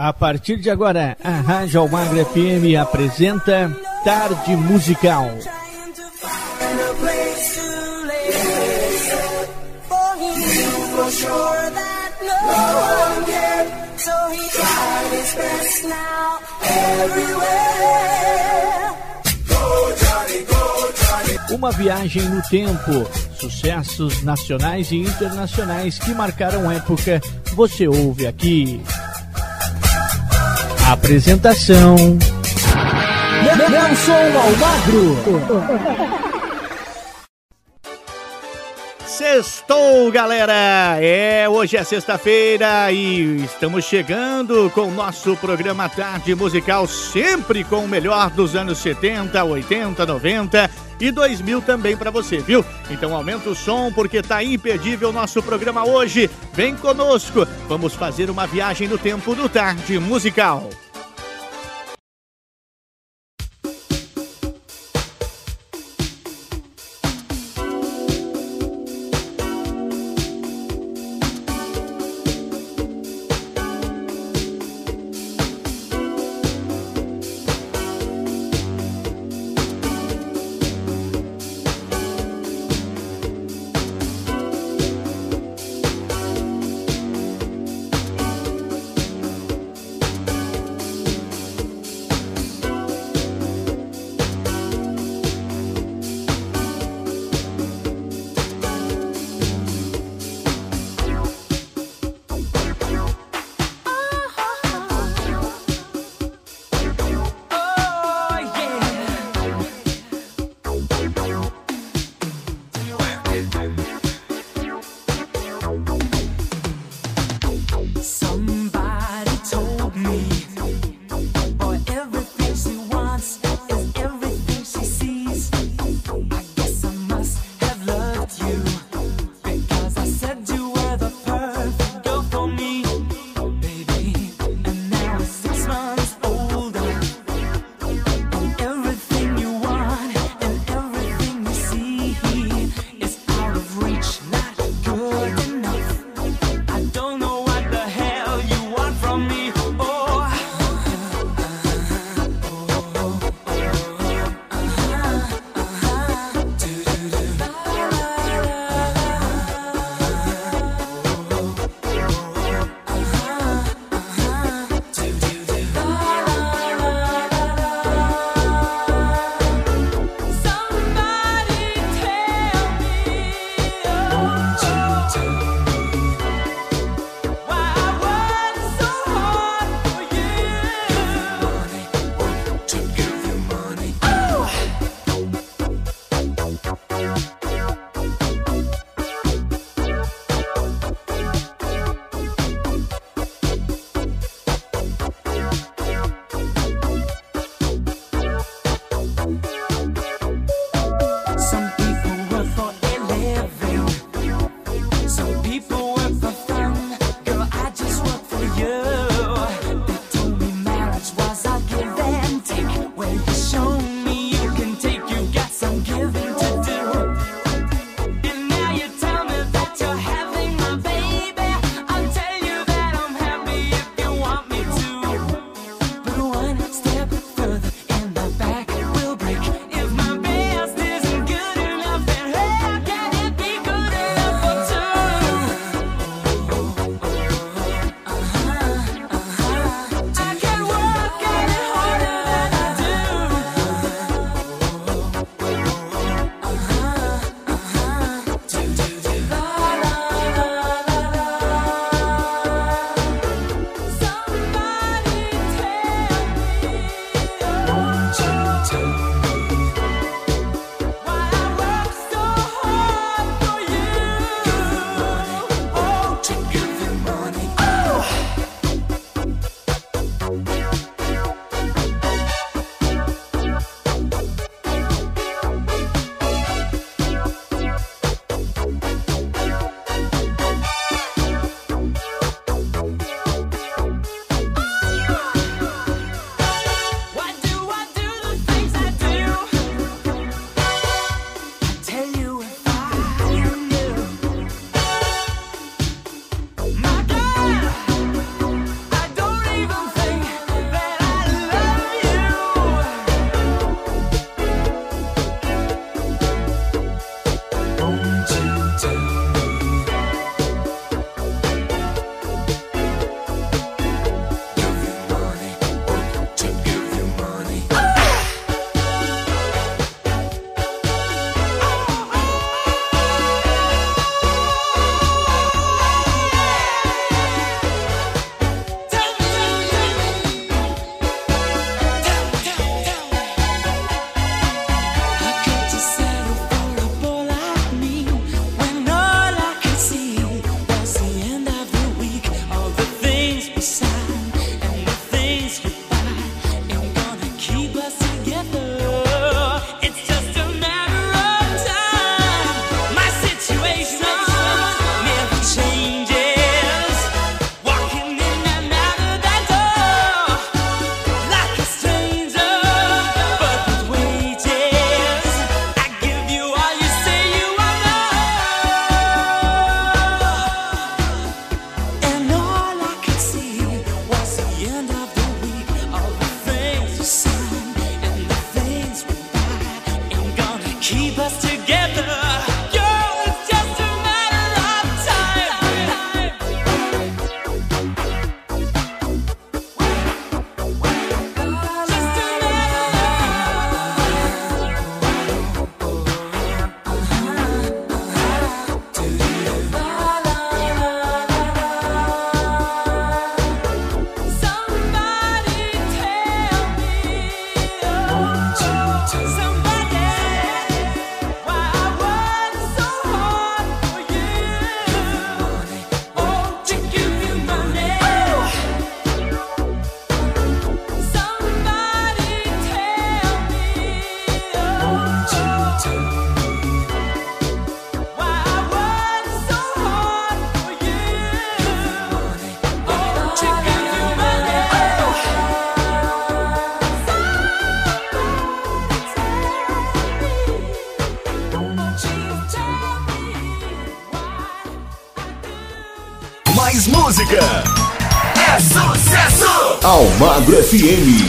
A partir de agora, a Rádio Almagre FM apresenta Tarde Musical. Uma viagem no tempo, sucessos nacionais e internacionais que marcaram época, você ouve aqui. Apresentação: Nelson Almagro. Sextou, galera! É, hoje é sexta-feira e estamos chegando com o nosso programa Tarde Musical, sempre com o melhor dos anos 70, 80, 90 e 2000 também para você, viu? Então aumenta o som porque tá imperdível o nosso programa hoje. Vem conosco, vamos fazer uma viagem no tempo do Tarde Musical. FM.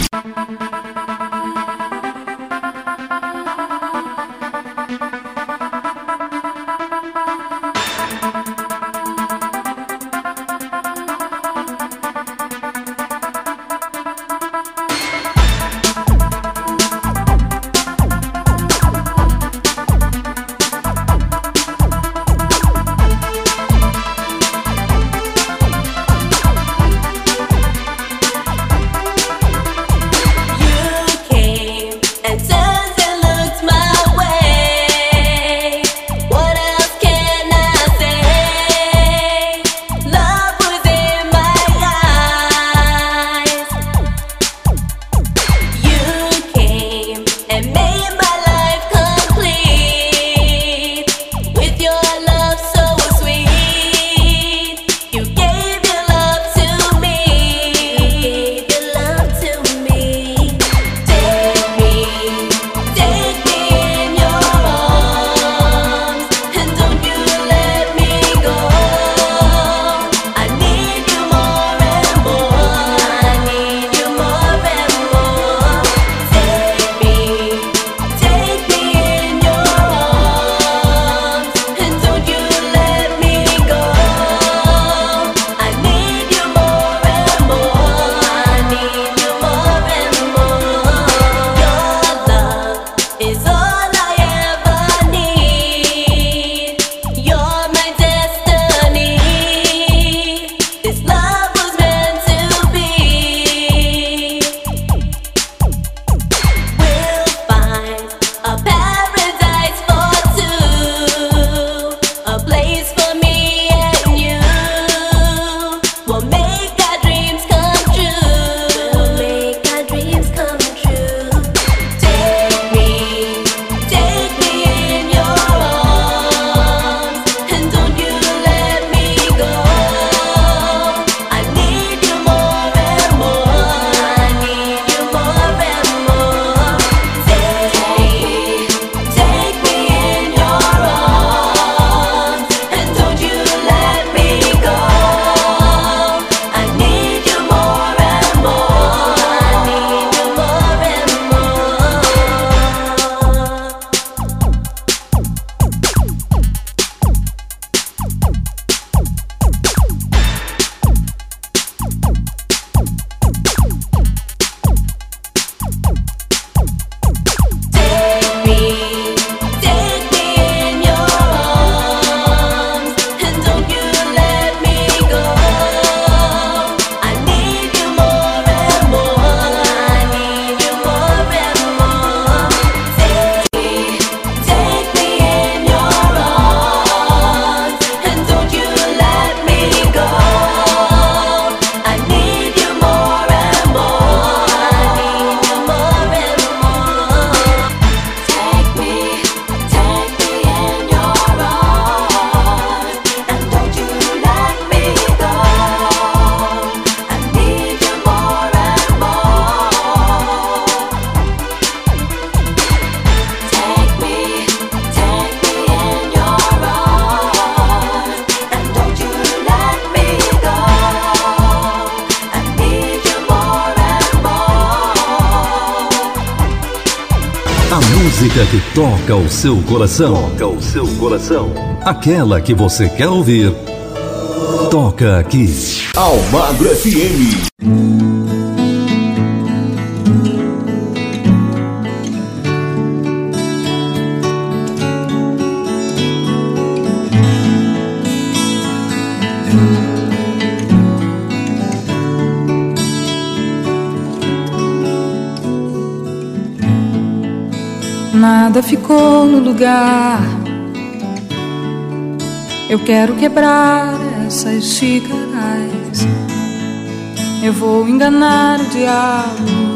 Seu coração. Toca o seu coração. Aquela que você quer ouvir. Toca aqui. Almagro FM. Nada ficou no lugar. Eu quero quebrar essas xícaras. Eu vou enganar o diabo.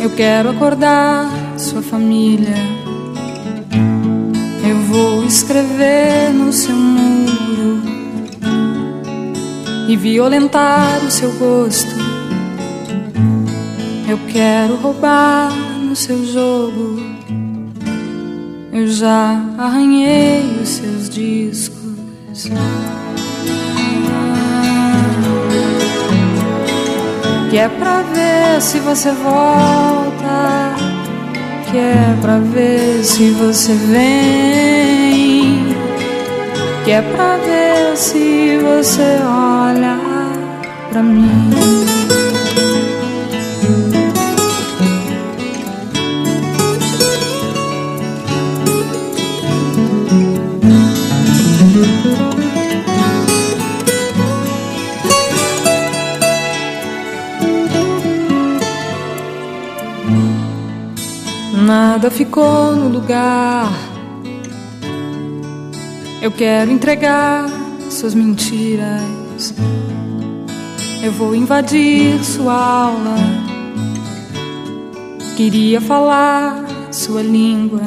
Eu quero acordar sua família. Eu vou escrever no seu muro e violentar o seu gosto. Eu quero roubar seu jogo. Eu já arranhei os seus discos. Ah, que é pra ver se você volta. Que é pra ver se você vem. Que é pra ver se você olha pra mim. Nada ficou no lugar. Eu quero entregar suas mentiras. Eu vou invadir sua aula. Queria falar sua língua.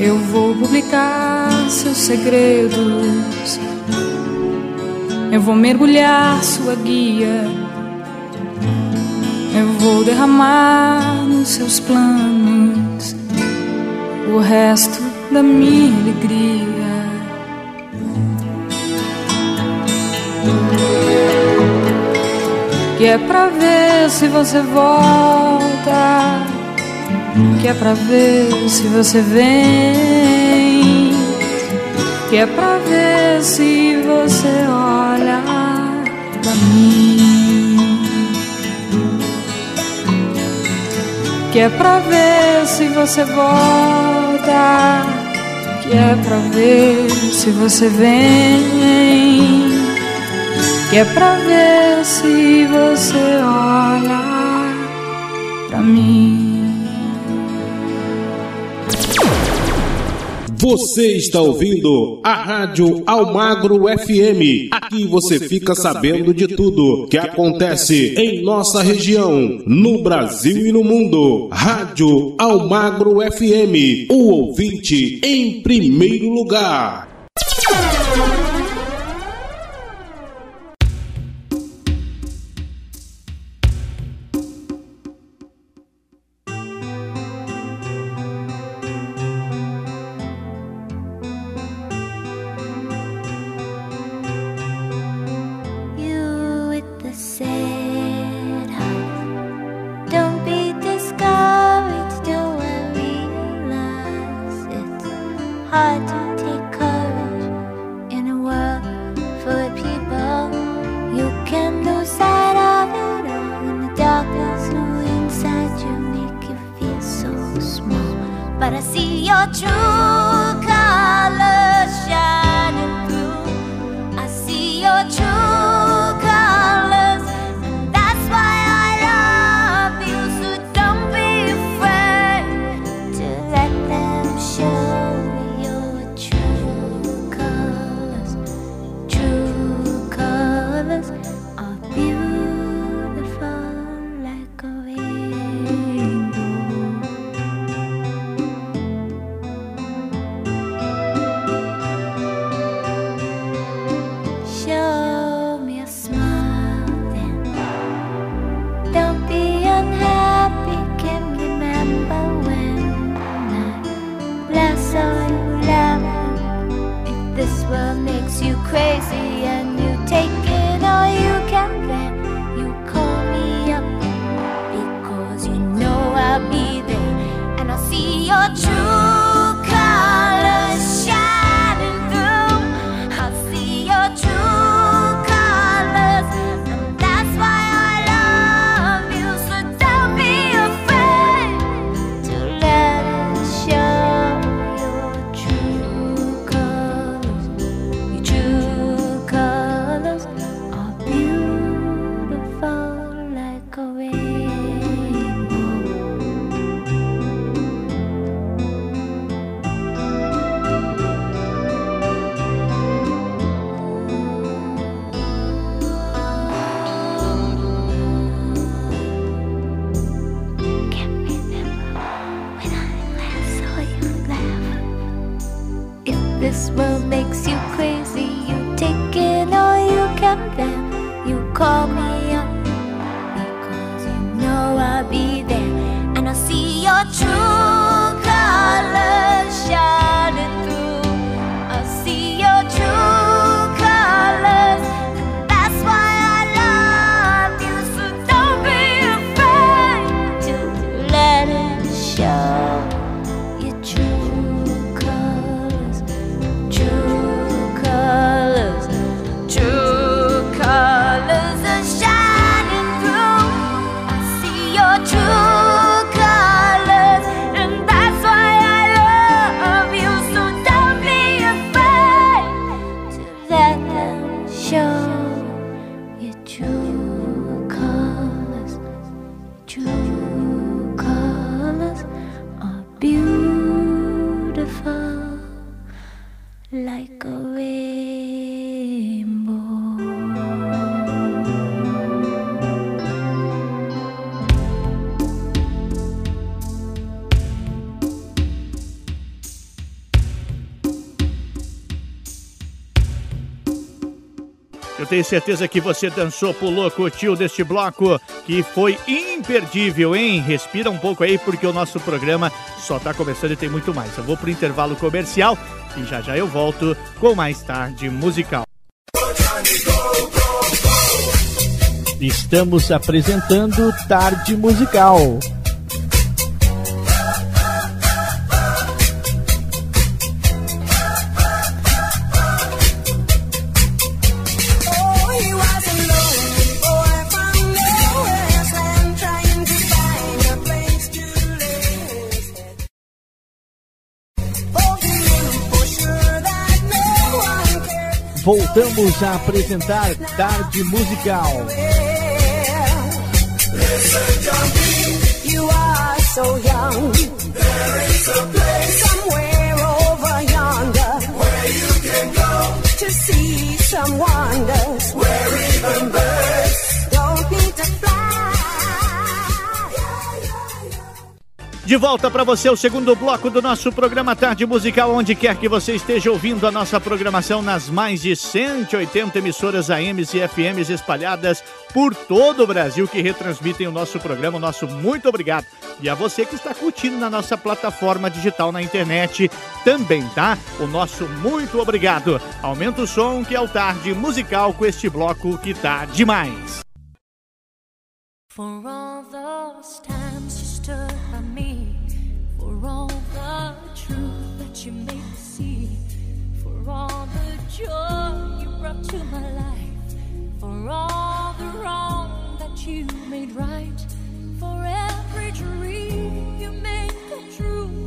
Eu vou publicar seus segredos. Eu vou mergulhar sua guia vou derramar nos seus planos o resto da minha alegria. Que é pra ver se você volta, que é pra ver se você vem, que é pra ver se você olha pra mim. Que é pra ver se você volta, que é pra ver se você vem, que é pra ver se você olha pra mim. Você está ouvindo a Rádio Almagro FM. Aqui você fica sabendo de tudo que acontece em nossa região, no Brasil e no mundo. Rádio Almagro FM, o ouvinte em primeiro lugar. Eu tenho certeza que você dançou, pulou, curtiu deste bloco que foi imperdível, hein? Respira um pouco aí porque o nosso programa só tá começando e tem muito mais. Eu vou pro intervalo comercial e já já eu volto com mais tarde musical. Estamos apresentando Tarde Musical. Voltamos a apresentar Tarde Musical. You De volta para você o segundo bloco do nosso programa Tarde Musical, onde quer que você esteja ouvindo a nossa programação nas mais de 180 emissoras AMs e FMs espalhadas por todo o Brasil que retransmitem o nosso programa. O nosso muito obrigado. E a você que está curtindo na nossa plataforma digital na internet também, tá? O nosso muito obrigado. Aumenta o som que é o Tarde Musical com este bloco que tá demais. For all those times you stood for all the joy you brought to my life, for all the wrong that you made right, for every dream you made come true,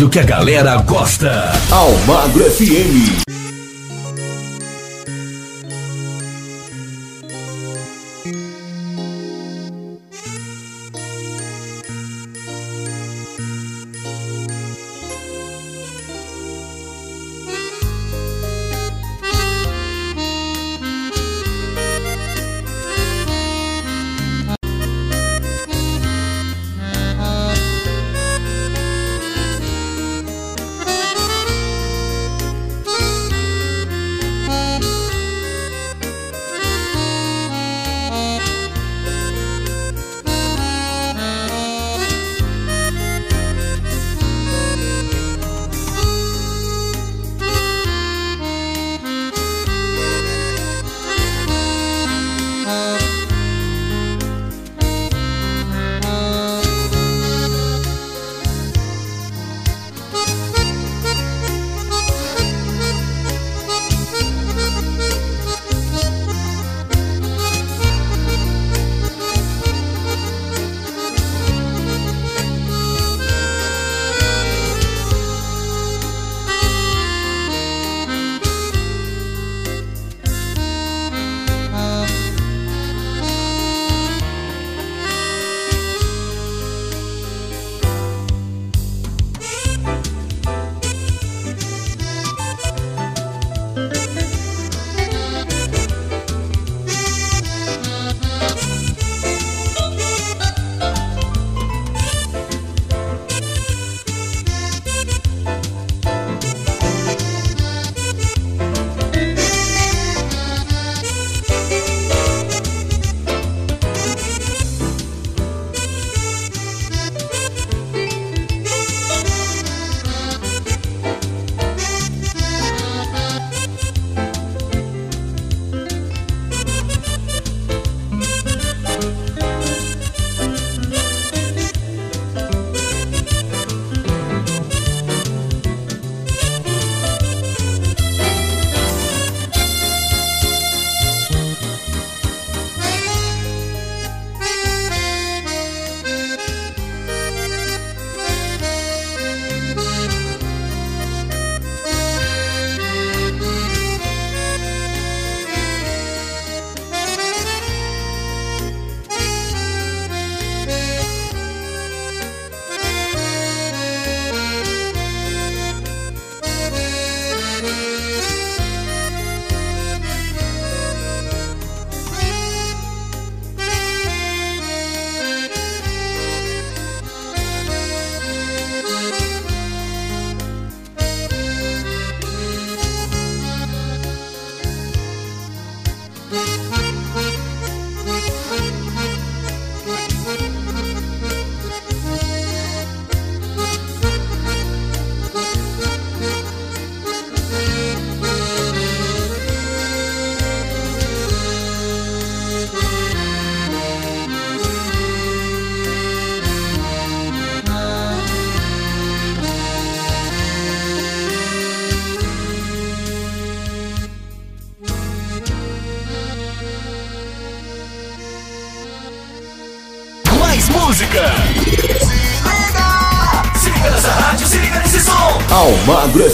rádio que a galera gosta. Almagro FM.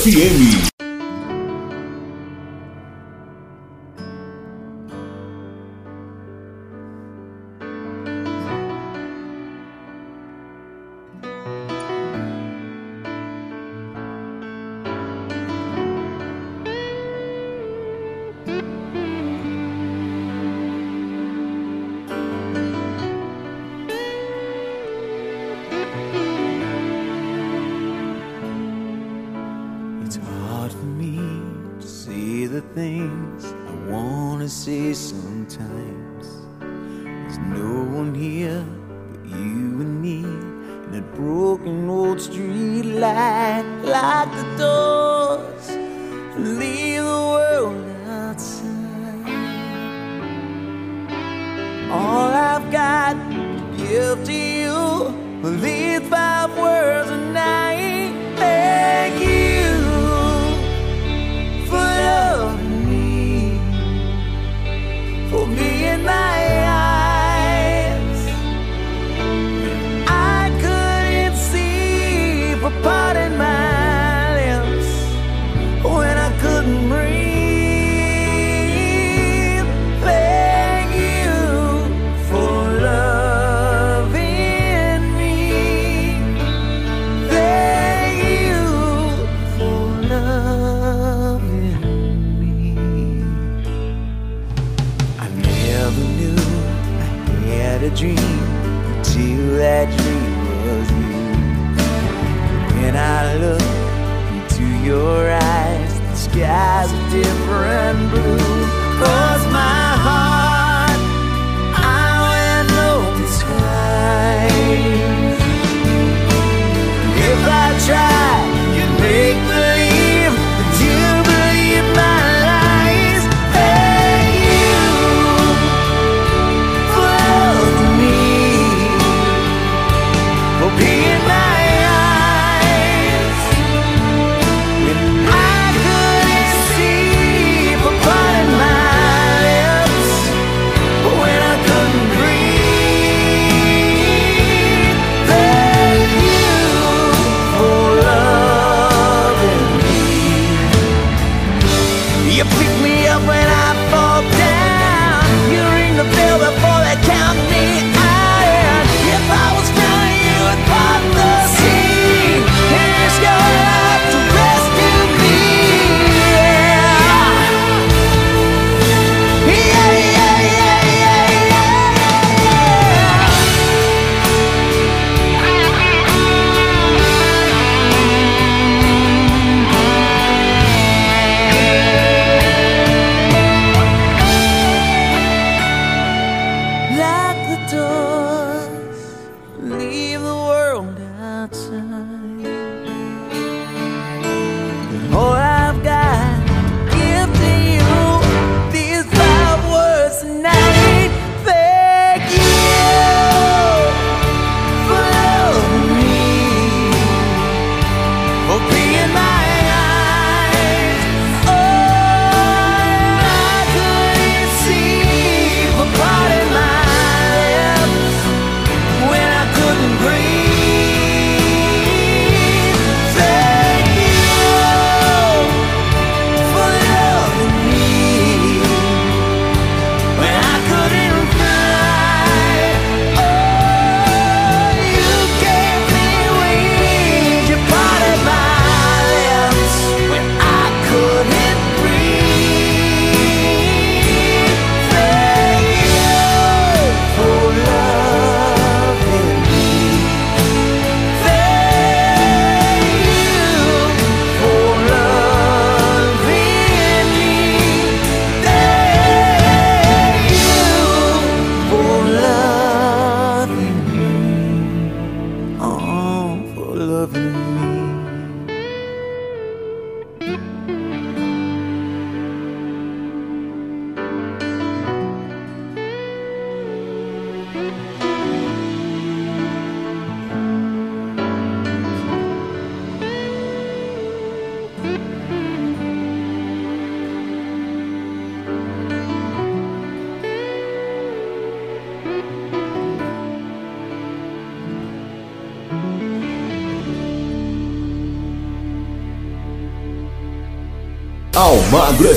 FM.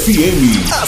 FM. A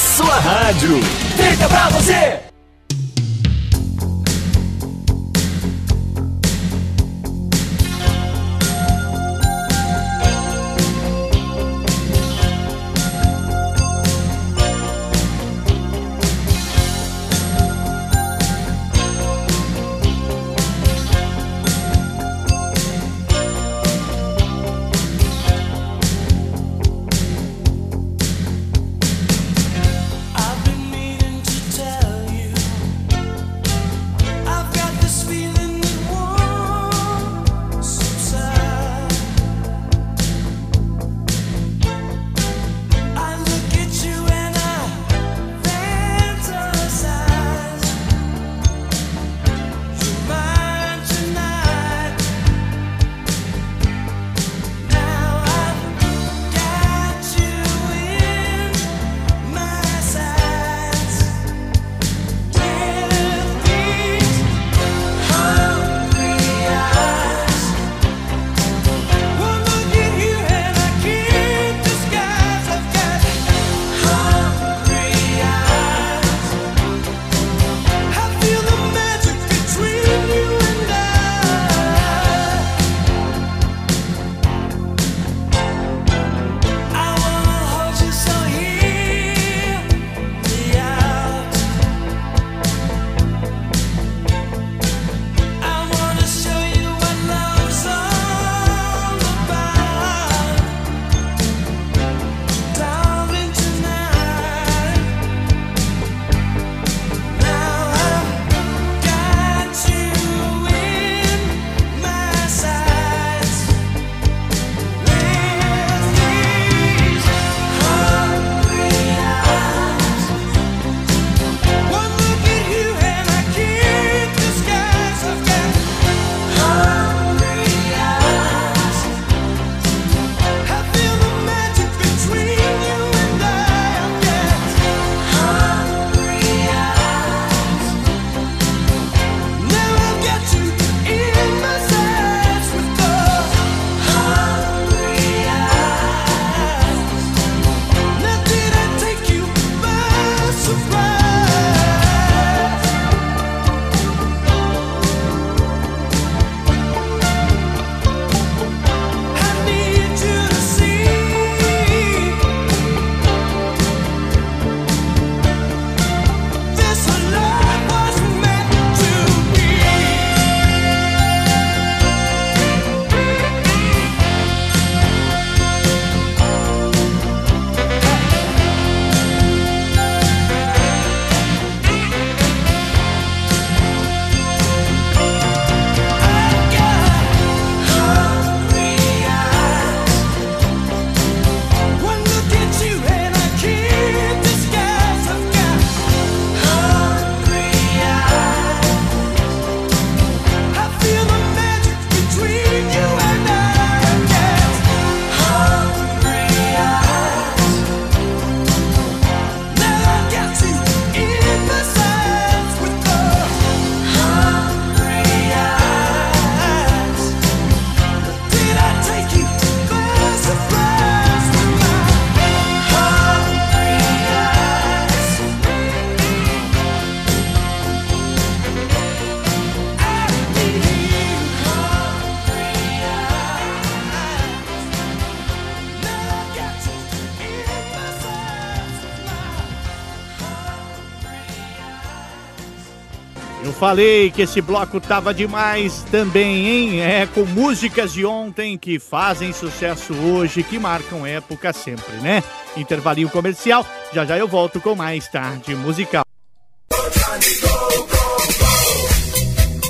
falei que esse bloco tava demais também, hein? É com músicas de ontem que fazem sucesso hoje, que marcam época sempre, né? Intervalinho comercial, já já eu volto com mais tarde musical.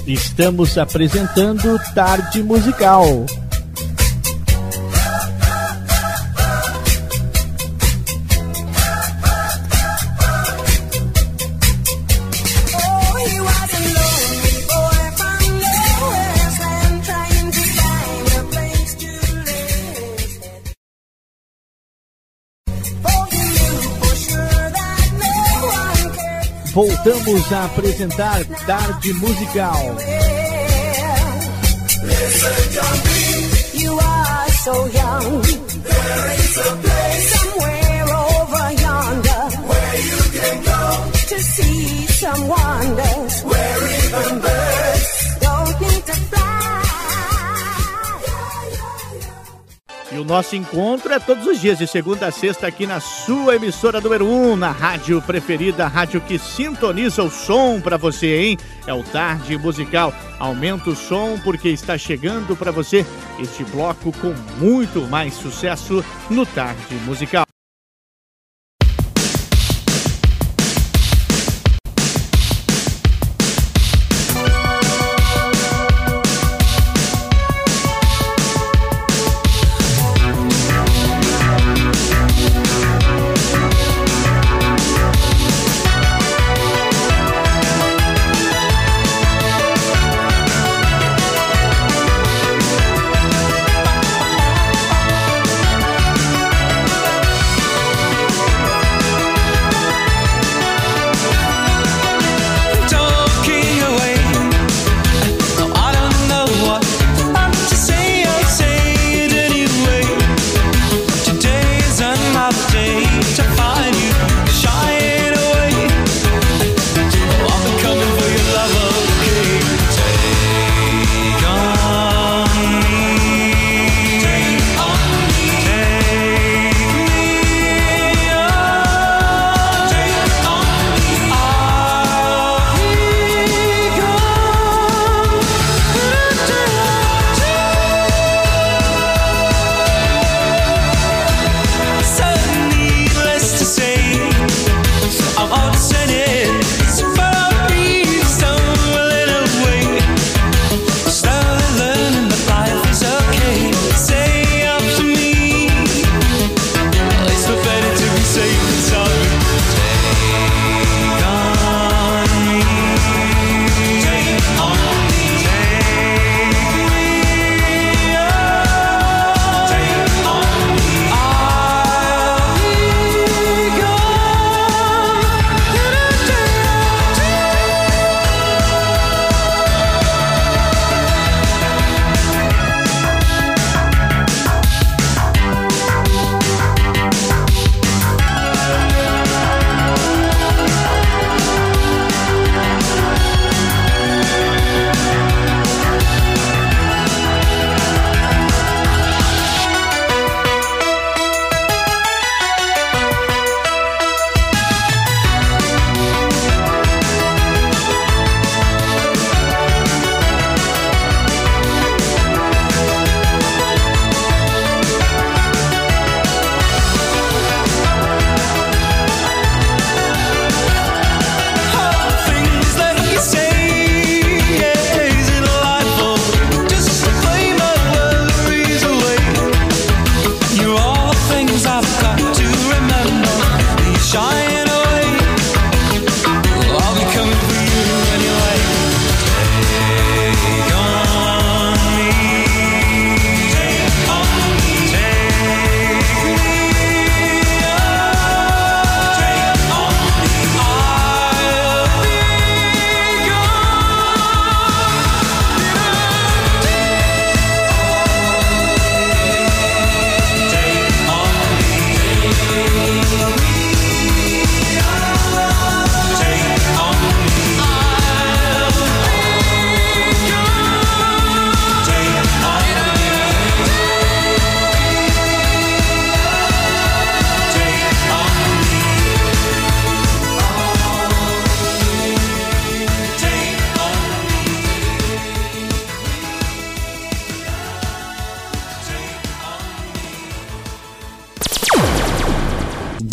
Estamos apresentando Tarde Musical. Voltamos a apresentar Tarde Musical. You are so young. E o nosso encontro é todos os dias, de segunda a sexta, aqui na sua emissora número 1, um, na rádio preferida, a rádio que sintoniza o som pra você, hein? É o Tarde Musical. Aumenta o som porque está chegando pra você este bloco com muito mais sucesso no Tarde Musical.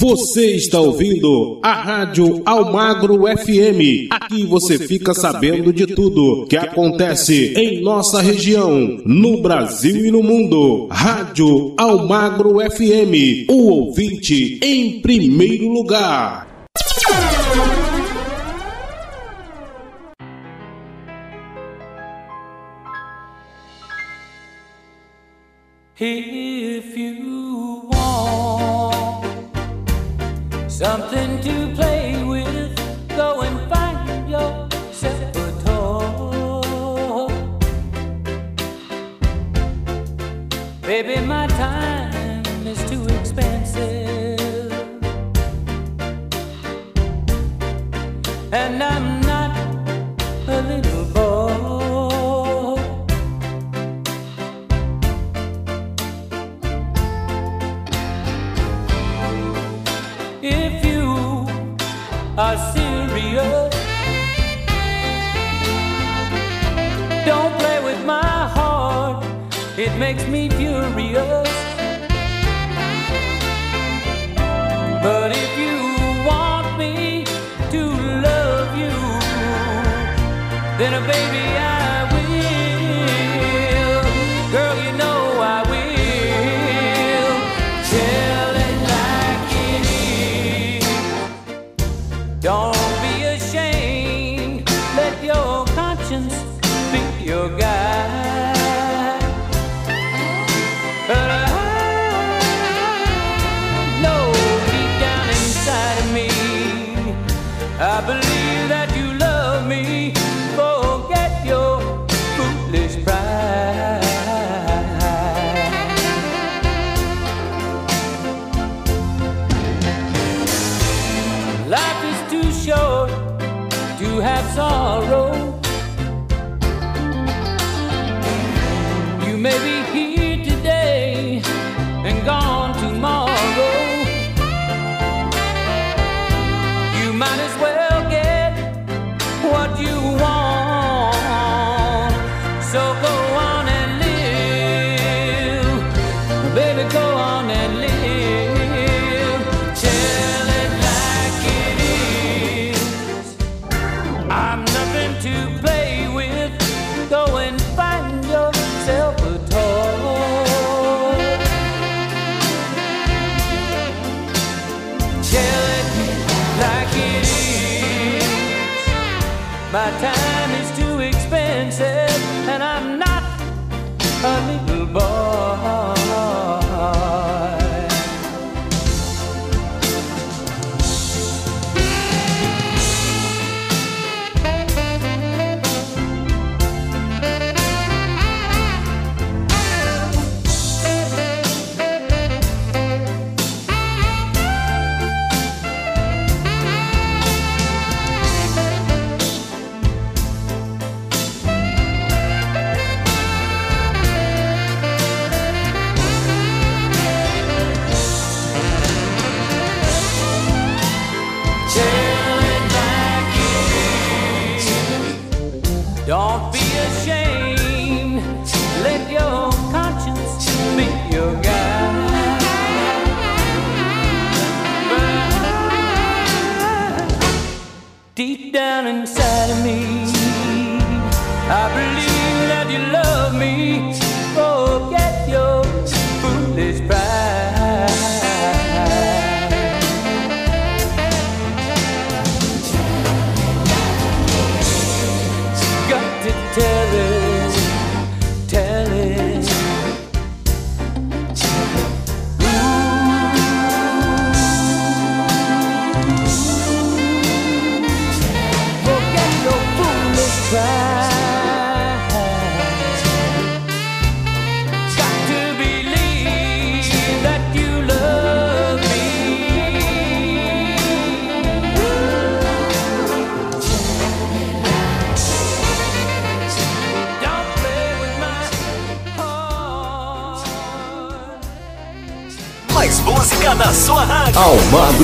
Você está ouvindo a Rádio Almagro FM. Aqui você fica sabendo de tudo que acontece em nossa região, no Brasil e no mundo. Rádio Almagro FM, o ouvinte em primeiro lugar. than a baby I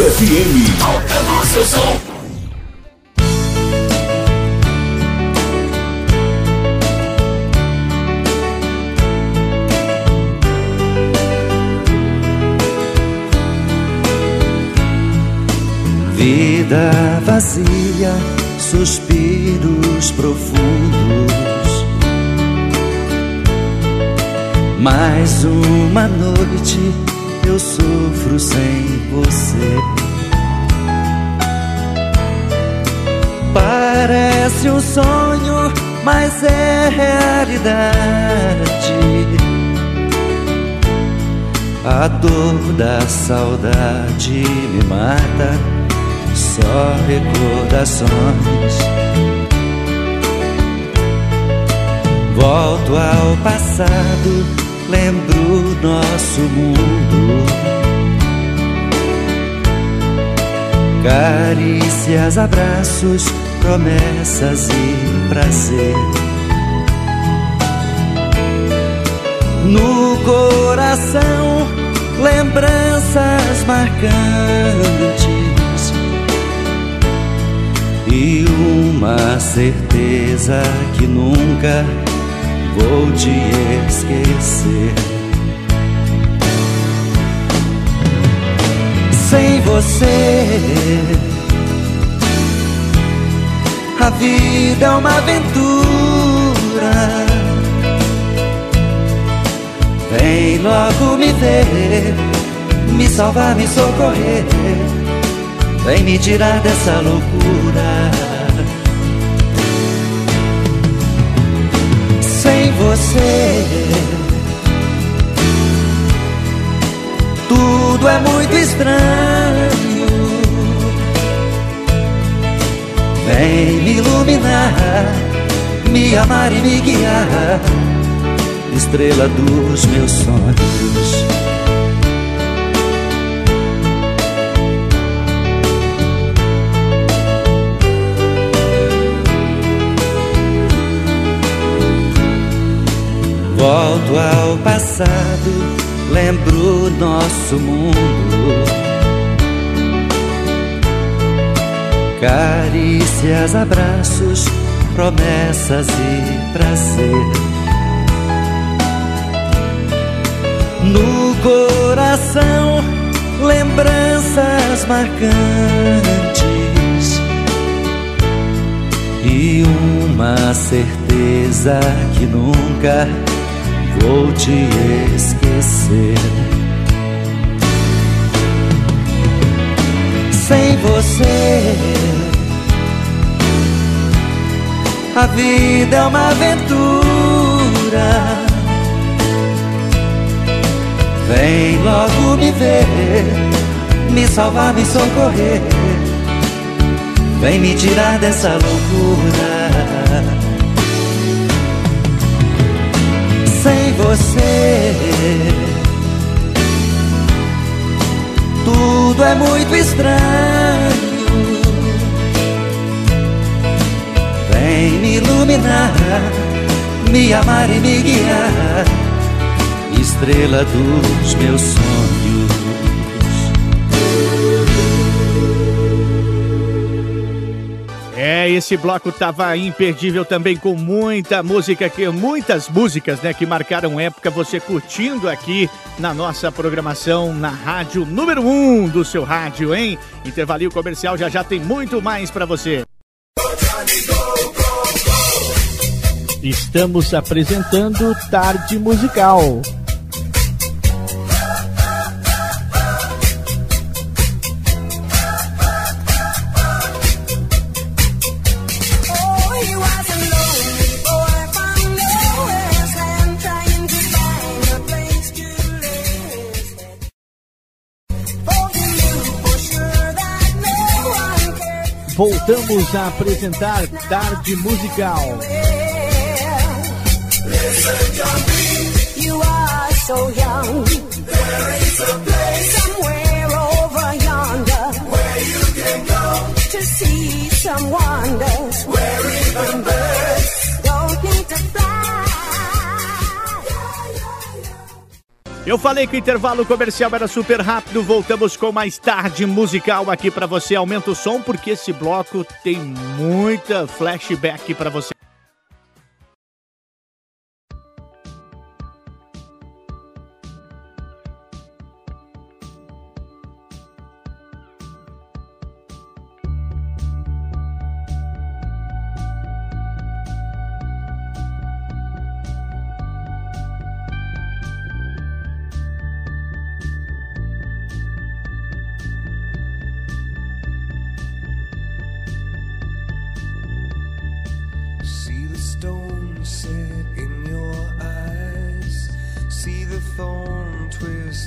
FM. Alta o seu som. Vida vazia, suspiros profundos. Mais uma noite eu sofro sem você. Parece um sonho, mas é realidade. A dor da saudade me mata, só recordações. Volto ao passado, lembro nosso mundo. Carícias, abraços, promessas e prazer. No coração, lembranças marcantes e uma certeza que nunca vou te esquecer. Sem você, a vida é uma aventura. Vem logo me ver, me salvar, me socorrer. Vem me tirar dessa loucura. Você, tudo é muito estranho. Vem me iluminar, me amar e me guiar estrela dos meus sonhos. Volto ao passado, lembro nosso mundo. Carícias, abraços, promessas e prazer. No coração, lembranças marcantes e uma certeza que nunca vou te esquecer. Sem você, a vida é uma aventura. Vem logo me ver, me salvar, me socorrer. Vem me tirar dessa loucura. Você, tudo é muito estranho. Vem me iluminar, me amar e me guiar estrela dos meus sonhos. É, esse bloco tava imperdível também com muita música que muitas músicas, né, que marcaram época você curtindo aqui na nossa programação na rádio número 1 um do seu rádio, hein? Intervalinho comercial já já tem muito mais para você. Estamos apresentando Tarde Musical. Voltamos a apresentar Tarde Musical. You are so Eu falei que o intervalo comercial era super rápido, voltamos com mais tarde musical aqui pra você. Aumenta o som porque esse bloco tem muita flashback pra você.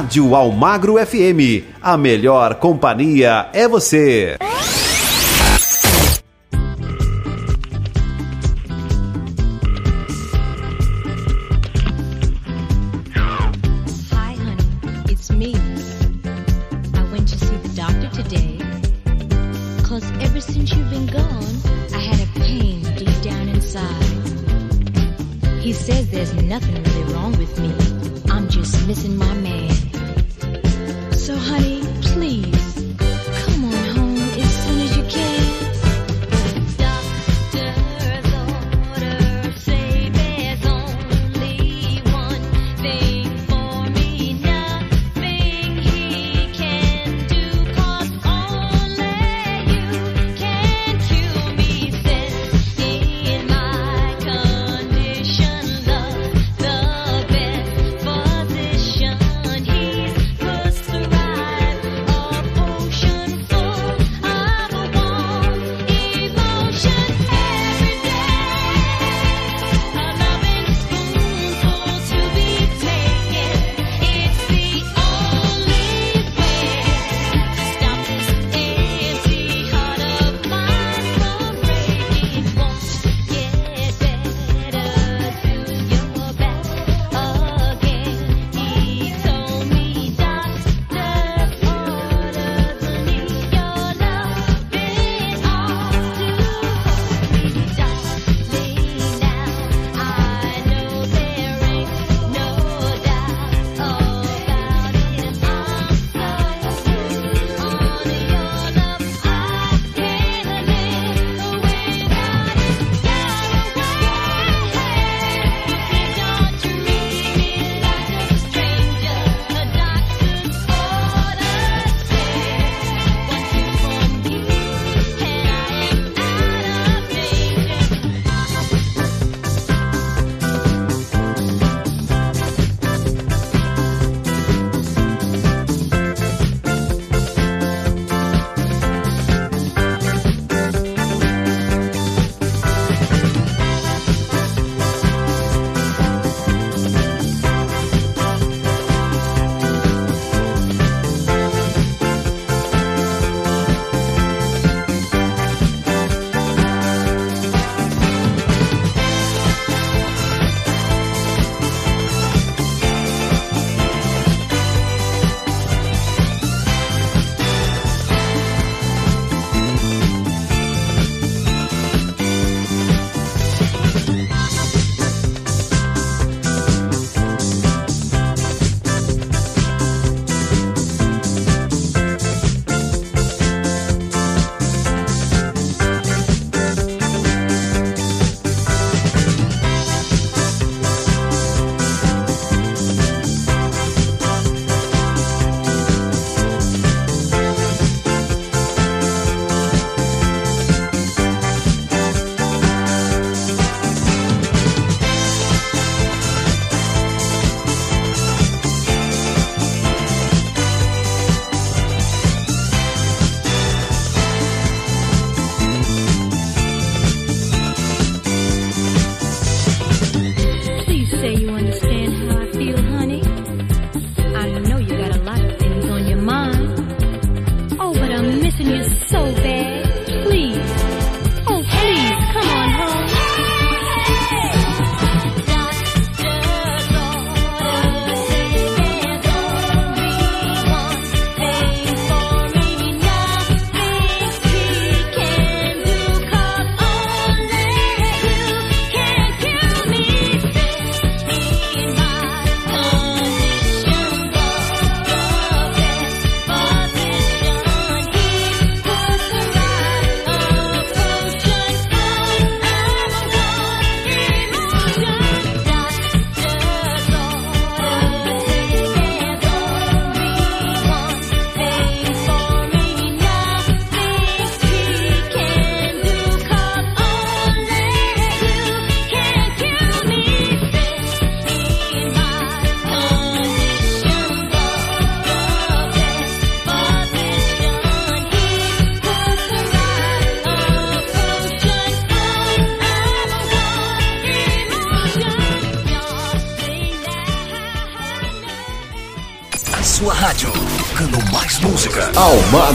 Rádio Almagro FM. A melhor companhia é você.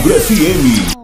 Cumbre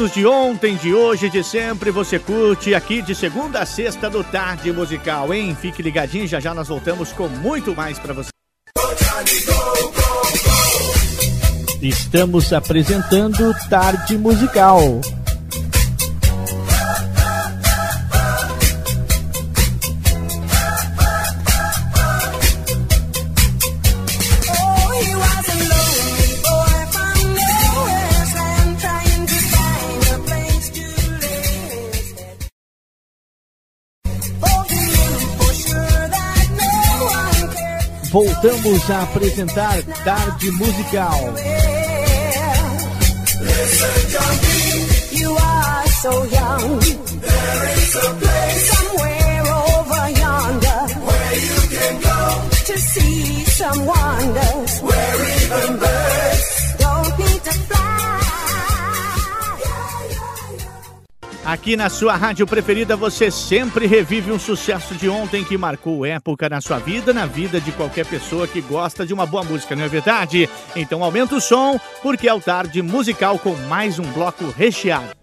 sucessos de ontem, de hoje, de sempre, você curte aqui de segunda a sexta do Tarde Musical, hein? Fique ligadinho, já já nós voltamos com muito mais para você. Estamos apresentando Tarde Musical. voltamos a apresentar Tarde Musical. Aqui na sua rádio preferida, você sempre revive um sucesso de ontem que marcou época na sua vida, na vida de qualquer pessoa que gosta de uma boa música, não é verdade? Então aumenta o som, porque é o Tarde Musical com mais um bloco recheado.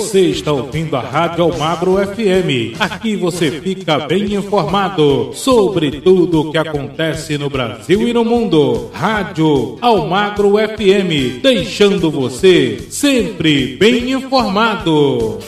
Você está ouvindo a Rádio Almagro FM. Aqui você fica bem informado sobre tudo o que acontece no Brasil e no mundo. Rádio Almagro FM, deixando você sempre bem informado.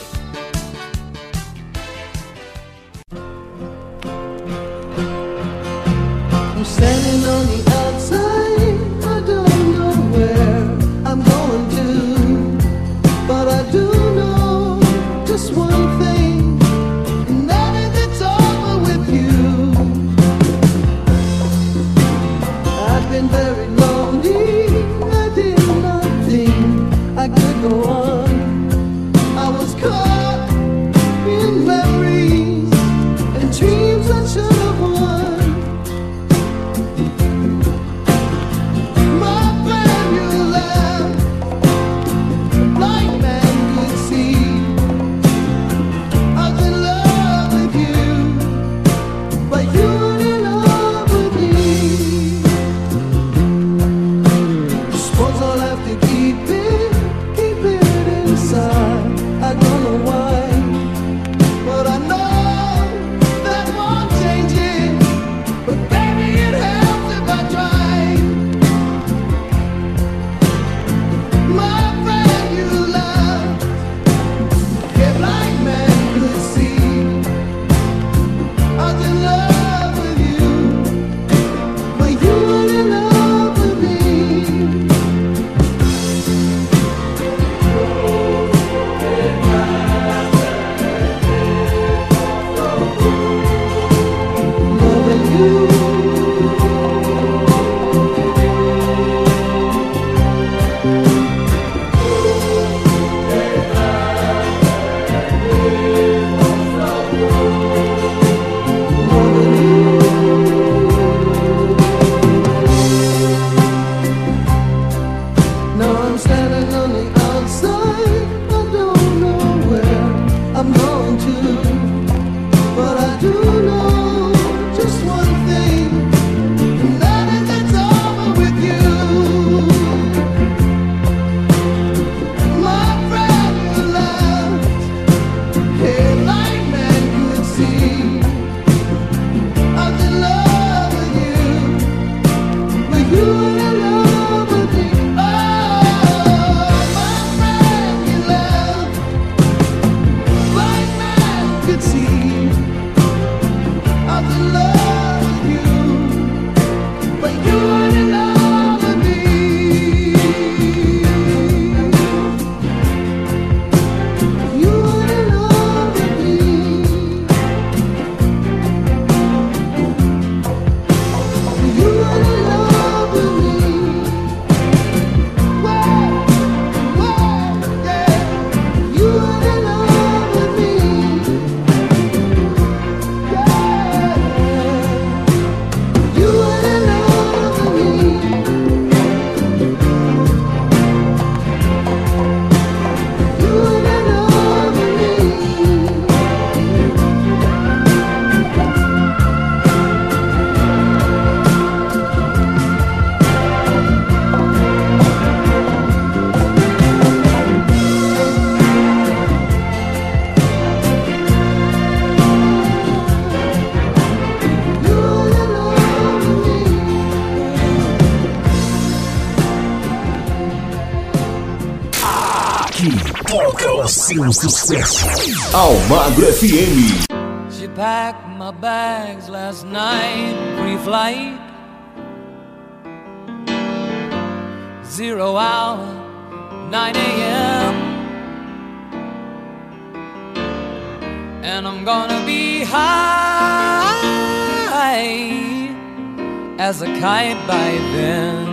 toca o seu sucesso. Almagro FM. She packed my bags last night, pre-flight. Zero hour, 9 a.m. And I'm gonna be high as a kite by then.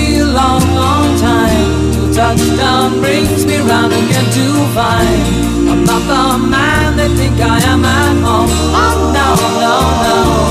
touchdown brings me round again to find I'm not the man they think I am at home. Oh no, no, no.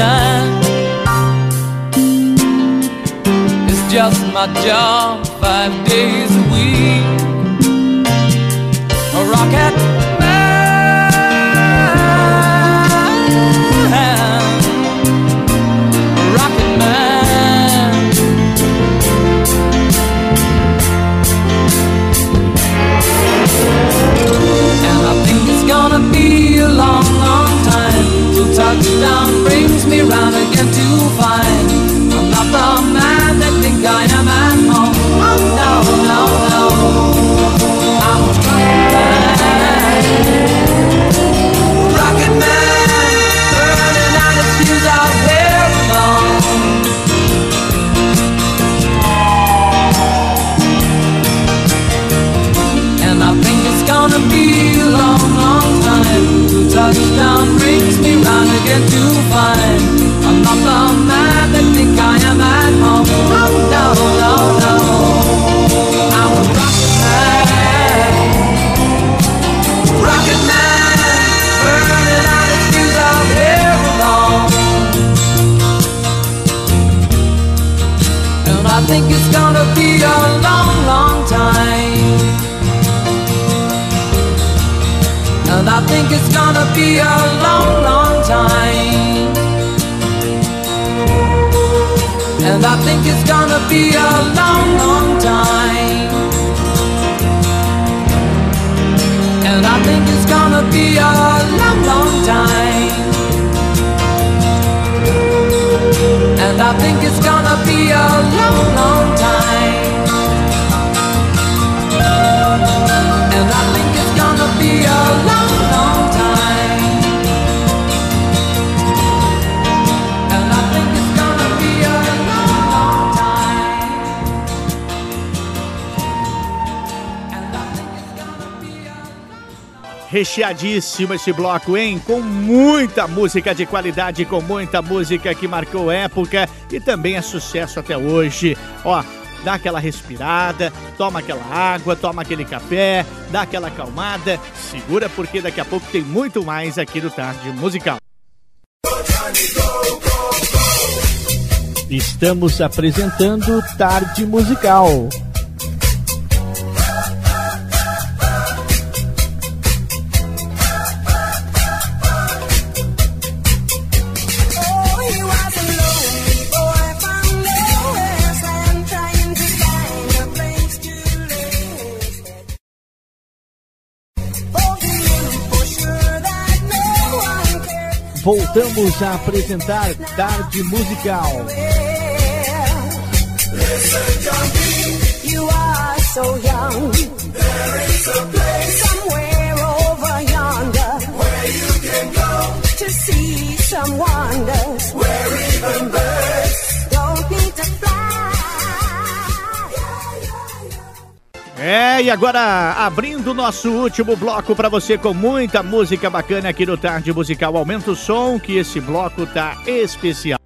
don't. It's just my job five days a week. A rocket Recheadíssimo esse bloco, hein? Com muita música de qualidade, com muita música que marcou época e também é sucesso até hoje. Ó, dá aquela respirada, toma aquela água, toma aquele café, dá aquela acalmada, segura porque daqui a pouco tem muito mais aqui do Tarde Musical. Estamos apresentando Tarde Musical. Voltamos a apresentar Tarde Musical. Listen, young you are so young. There is a place somewhere over yonder where you can go to see some wonders. Where even birds É, e agora abrindo nosso último bloco pra você com muita música bacana aqui no Tarde Musical. Aumenta o som que esse bloco tá especial.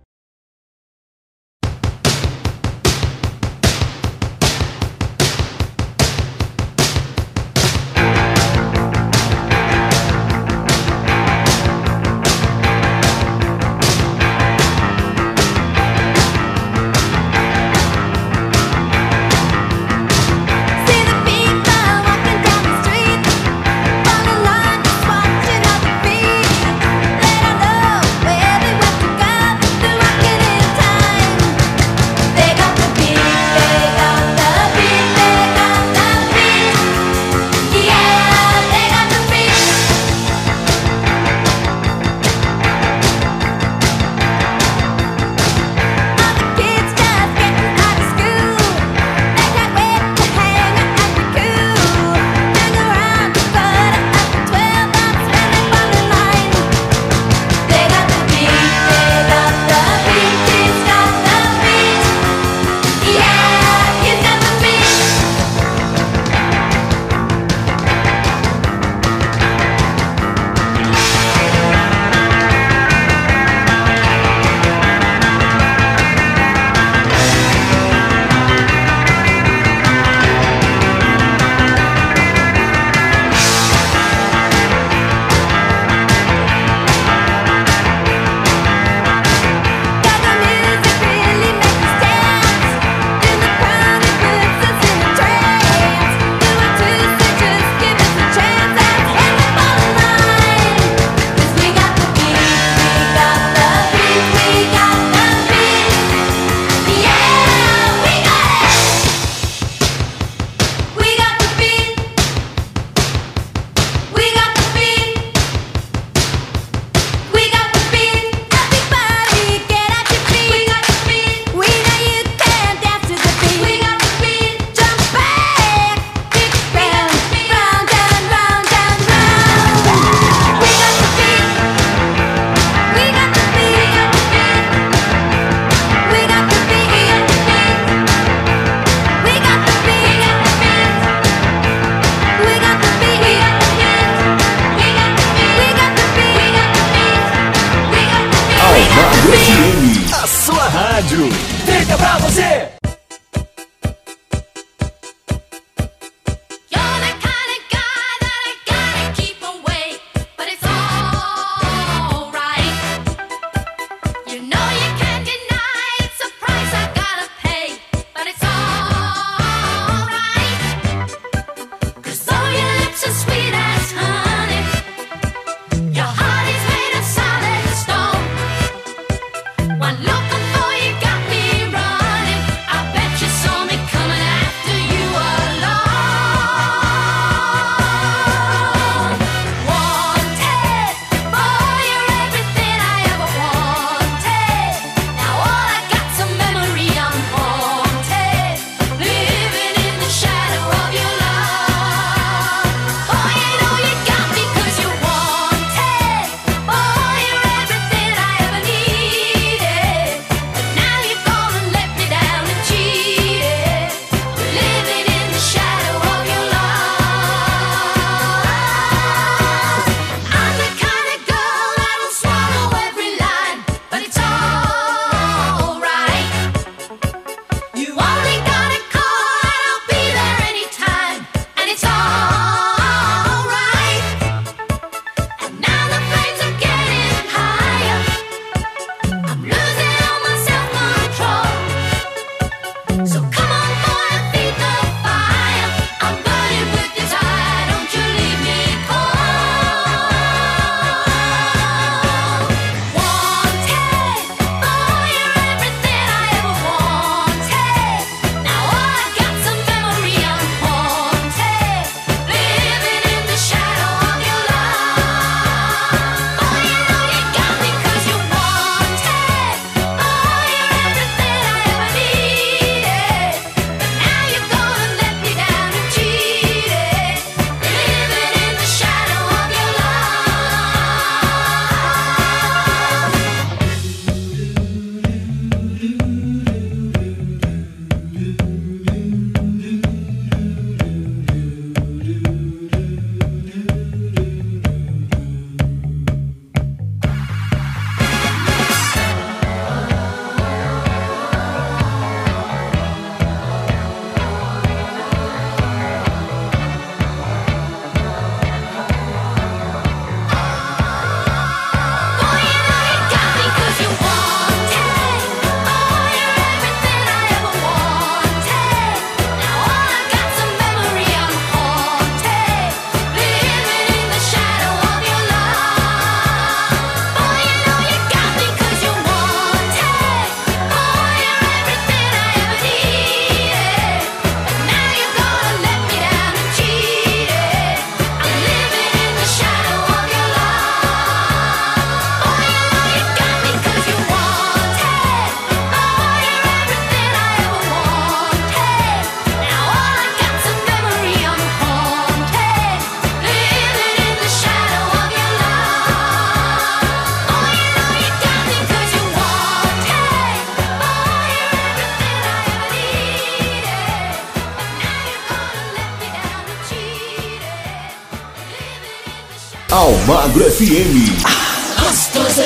Almagro FM.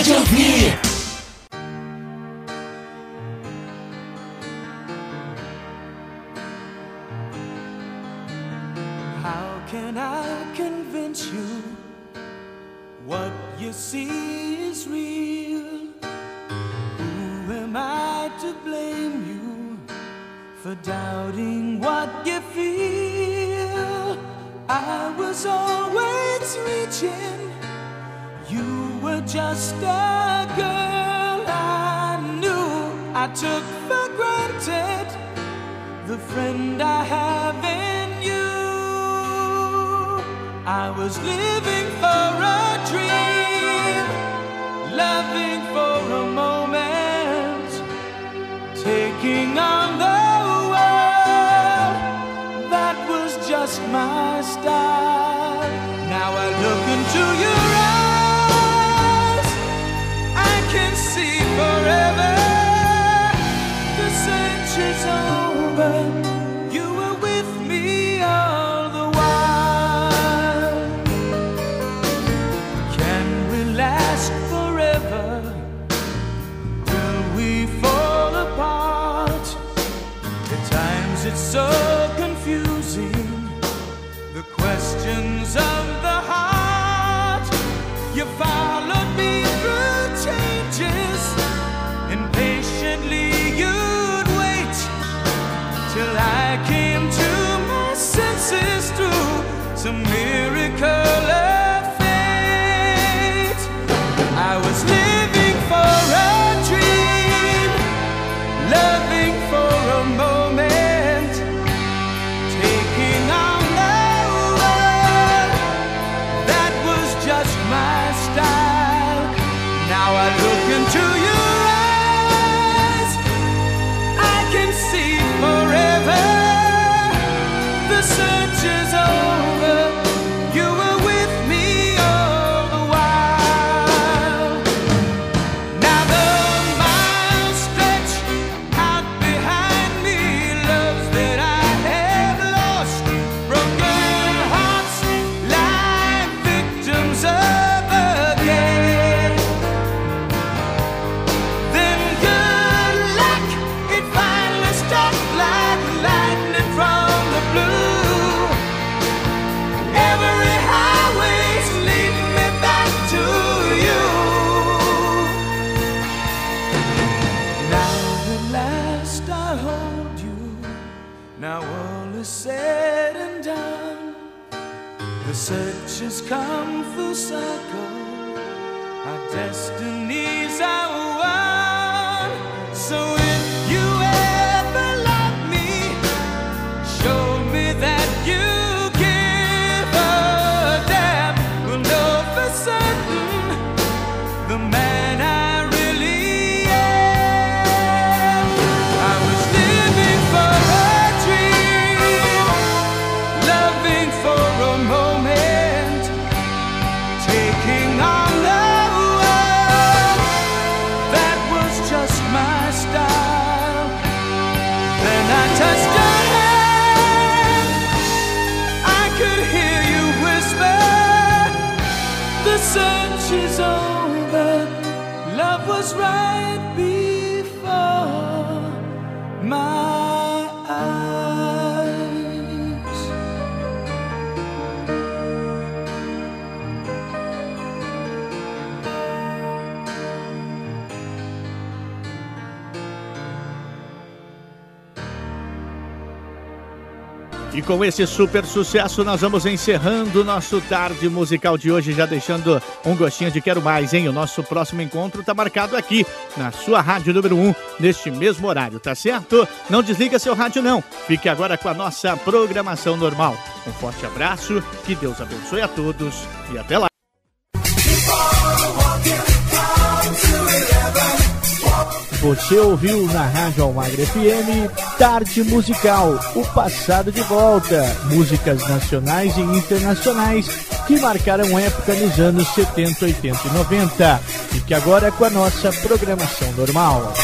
De ouvir. Com esse super sucesso, nós vamos encerrando o nosso tarde musical de hoje, já deixando um gostinho de quero mais, hein? O nosso próximo encontro tá marcado aqui, na sua rádio número 1, neste mesmo horário, tá certo? Não desliga seu rádio, não. Fique agora com a nossa programação normal. Um forte abraço, que Deus abençoe a todos e até lá. Você ouviu na Rádio Almagre FM Tarde Musical, o passado de volta, músicas nacionais e internacionais que marcaram época nos anos 70, 80 e 90 e que agora é com a nossa programação normal.